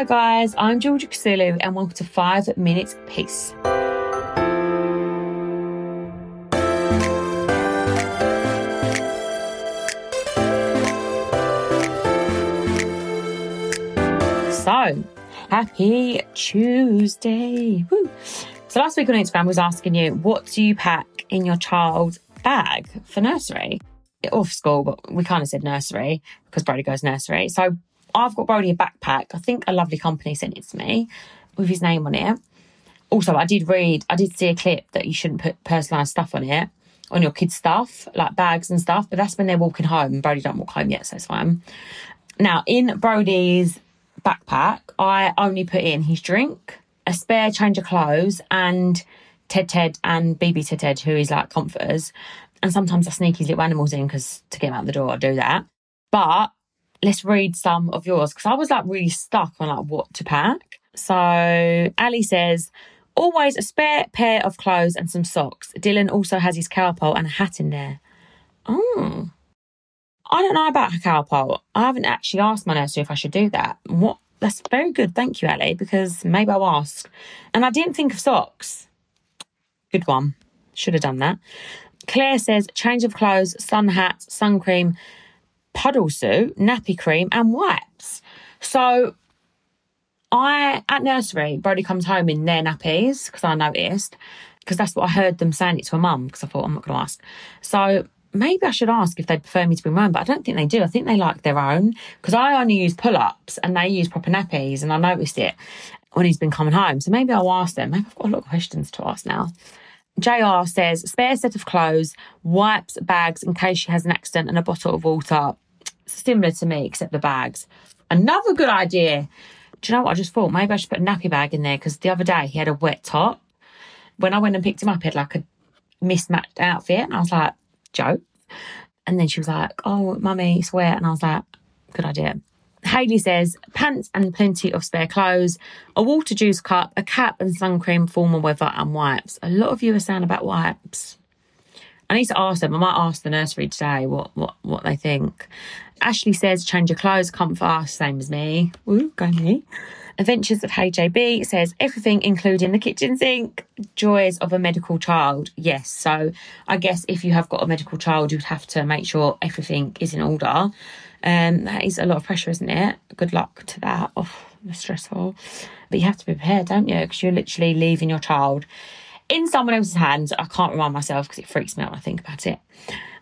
Hello, guys. I'm Georgia Kousoulou, and welcome to Five Minutes Peace. So, happy Tuesday. Woo. So, last week on Instagram, I was asking you, what do you pack in your child's bag for nursery? For school, but we kind of said nursery because Brody goes nursery. So, I've got Brody a backpack. I think a lovely company sent it to me with his name on it. Also, I did read, I did see a clip that you shouldn't put personalised stuff on it, on your kids' stuff, like bags and stuff, but that's when they're walking home. Brody don't walk home yet, so it's fine. Now, in Brody's backpack, I only put in his drink, a spare change of clothes, and Ted Ted and BB Ted Ted, who is like comforters. And sometimes I sneak his little animals in because to get him out the door, I do that. But let's read some of yours because I was like really stuck on like what to pack. So Ali says, always a spare pair of clothes and some socks. Dylan also has his cowpole and a hat in there. Oh. I don't know about a cowpole. I haven't actually asked my nursery if I should do that. What that's very good, thank you, Ali, because maybe I'll ask. And I didn't think of socks. Good one. Should have done that. Claire says change of clothes, sun hat, sun cream, puddle suit, nappy cream, and wipes. So I at nursery, Brody comes home in their nappies because I noticed because that's what I heard them saying it to a mum because I thought I'm not going to ask. So maybe I should ask if they'd prefer me to bring my own, but I don't think they do. I think they like their own because I only use pull ups and they use proper nappies, and I noticed it when he's been coming home. So maybe I'll ask them. Maybe I've got a lot of questions to ask now. JR says spare set of clothes, wipes, bags in case she has an accident, and a bottle of water. Similar to me, except the bags. Another good idea. Do you know what I just thought? Maybe I should put a nappy bag in there because the other day he had a wet top. When I went and picked him up, he had like a mismatched outfit, and I was like, joke. And then she was like, Oh, mummy, it's wet. And I was like, Good idea. Haley says pants and plenty of spare clothes, a water juice cup, a cap and sun cream, formal weather, and wipes. A lot of you are saying about wipes. I need to ask them. I might ask the nursery today what what what they think. Ashley says change your clothes, comfort, same as me. Ooh, go me. Adventures of HJB says everything, including the kitchen sink. Joys of a medical child. Yes. So I guess if you have got a medical child, you'd have to make sure everything is in order. Um, that is a lot of pressure, isn't it? Good luck to that. Oh, stressful. But you have to be prepared, don't you? Because you're literally leaving your child in someone else's hands. I can't remind myself because it freaks me out when I think about it.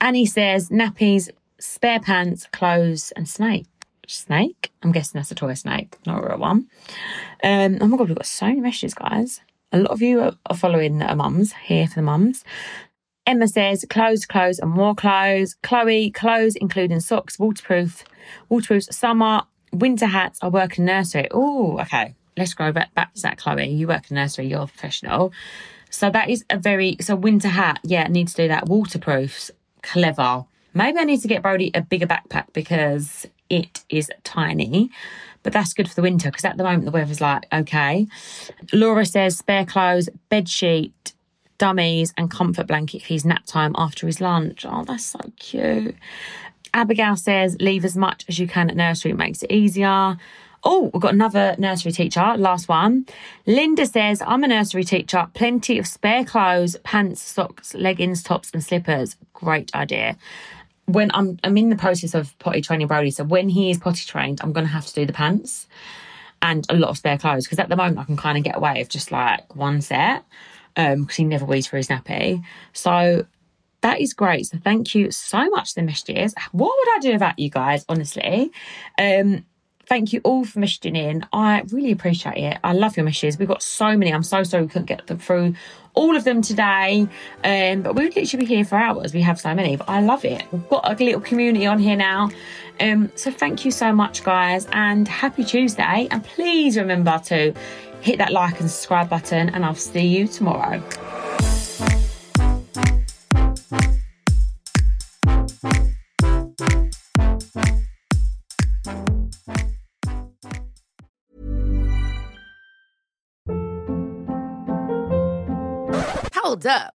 Annie says nappies, spare pants, clothes, and snake. Snake? I'm guessing that's a toy snake, not a real one. Um, oh my god, we've got so many messages, guys. A lot of you are, following our mums here for the mums. Emma says clothes, clothes, and more clothes. Chloe, clothes including socks, waterproof, waterproof summer, winter hats. I work in nursery. Oh, okay. Let's go back, back to that, Chloe. You work in nursery, you're professional. So that is a very so winter hat. Yeah, need to do that. Waterproofs, clever. Maybe I need to get Brody a bigger backpack because it is tiny. But that's good for the winter because at the moment the weather's like okay. Laura says spare clothes, bed sheet, dummies, and comfort blanket for his nap time after his lunch. Oh, that's so cute. Abigail says leave as much as you can at nursery, it makes it easier. Oh, we've got another nursery teacher, last one. Linda says, I'm a nursery teacher, plenty of spare clothes, pants, socks, leggings, tops, and slippers. Great idea. When I'm I'm in the process of potty training Brody, so when he is potty trained, I'm gonna have to do the pants and a lot of spare clothes because at the moment I can kind of get away with just like one set um because he never weeds for his nappy. So that is great. So thank you so much the messages. What would I do without you guys, honestly? Um Thank you all for messaging in. I really appreciate it. I love your messages. We've got so many. I'm so sorry we couldn't get them through all of them today. Um, but we would literally be here for hours. We have so many, but I love it. We've got a little community on here now. Um, so thank you so much, guys, and happy Tuesday. And please remember to hit that like and subscribe button, and I'll see you tomorrow. Hold up.